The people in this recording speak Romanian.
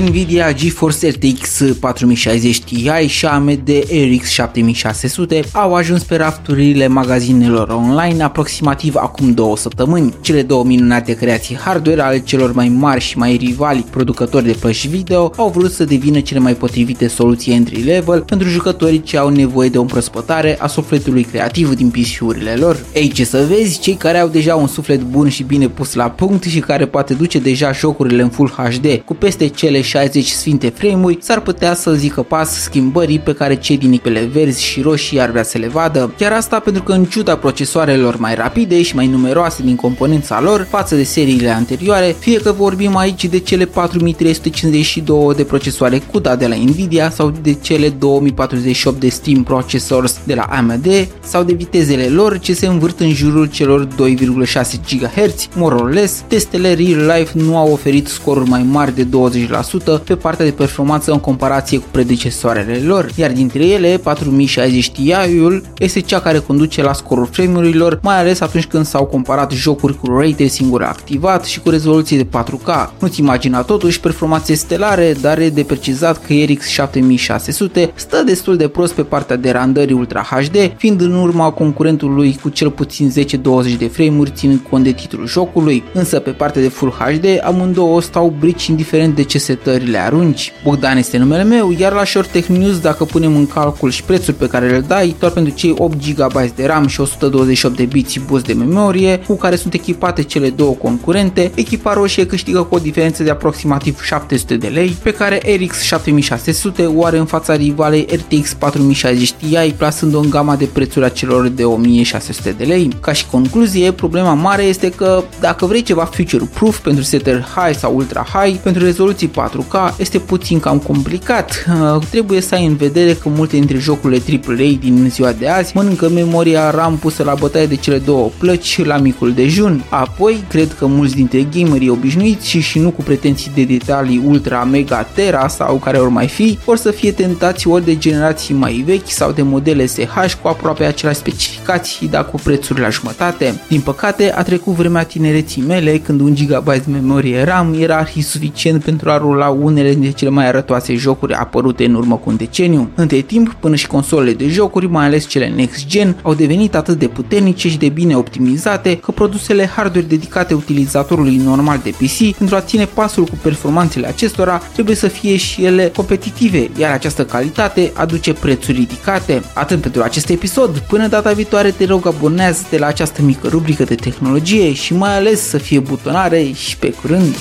Nvidia GeForce RTX 4060 Ti și AMD RX 7600 au ajuns pe rafturile magazinelor online aproximativ acum două săptămâni. Cele două minunate creații hardware ale celor mai mari și mai rivali producători de plăci video au vrut să devină cele mai potrivite soluții entry level pentru jucătorii ce au nevoie de o împrăspătare a sufletului creativ din PC-urile lor. Ei, ce să vezi, cei care au deja un suflet bun și bine pus la punct și care poate duce deja jocurile în Full HD cu peste cele 60 sfinte frame-uri, s-ar putea să zică pas schimbării pe care cei din echipele verzi și roșii ar vrea să le vadă. Chiar asta pentru că în ciuda procesoarelor mai rapide și mai numeroase din componența lor față de seriile anterioare, fie că vorbim aici de cele 4352 de procesoare CUDA de la Nvidia sau de cele 2048 de Steam Processors de la AMD sau de vitezele lor ce se învârt în jurul celor 2,6 GHz, more or less, testele real life nu au oferit scoruri mai mari de 20% pe partea de performanță în comparație cu predecesoarele lor, iar dintre ele 4060 Ti-ul este cea care conduce la scorul frame-urilor, mai ales atunci când s-au comparat jocuri cu ray tracing activat și cu rezoluție de 4K. Nu-ți imagina totuși performanțe stelare, dar e de precizat că RX 7600 stă destul de prost pe partea de randări Ultra HD, fiind în urma concurentului cu cel puțin 10-20 de frame-uri ținând cont de titlul jocului, însă pe partea de Full HD amândouă stau brici indiferent de ce setări le arunci. Bogdan este numele meu, iar la Short Tech News dacă punem în calcul și prețul pe care le dai, doar pentru cei 8 GB de RAM și 128 de biți boost de memorie, cu care sunt echipate cele două concurente, echipa roșie câștigă cu o diferență de aproximativ 700 de lei, pe care RX 7600 o are în fața rivalei RTX 4060 Ti, plasând-o în gama de prețuri a celor de 1600 de lei. Ca și concluzie, problema mare este că dacă vrei ceva future-proof pentru setări high sau ultra high, pentru rezoluții 4K, este puțin cam complicat. Uh, trebuie să ai în vedere că multe dintre jocurile AAA din ziua de azi mănâncă memoria RAM pusă la bătaie de cele două plăci la micul dejun. Apoi, cred că mulți dintre gamerii obișnuiți și, și nu cu pretenții de detalii ultra mega tera sau care ori mai fi, vor să fie tentați ori de generații mai vechi sau de modele SH cu aproape aceleași specificații, dar cu prețuri la jumătate. Din păcate, a trecut vremea tinereții mele când un GB de memorie RAM era arhi suficient pentru a rula unele dintre cele mai arătoase jocuri apărute în urmă cu un deceniu. Între timp, până și consolele de jocuri, mai ales cele next gen, au devenit atât de puternice și de bine optimizate că produsele hardware dedicate utilizatorului normal de PC pentru a ține pasul cu performanțele acestora trebuie să fie și ele competitive, iar această calitate aduce prețuri ridicate. Atât pentru acest episod, până data viitoare te rog abonează-te la această mică rubrică de tehnologie și mai ales să fie butonare și pe curând!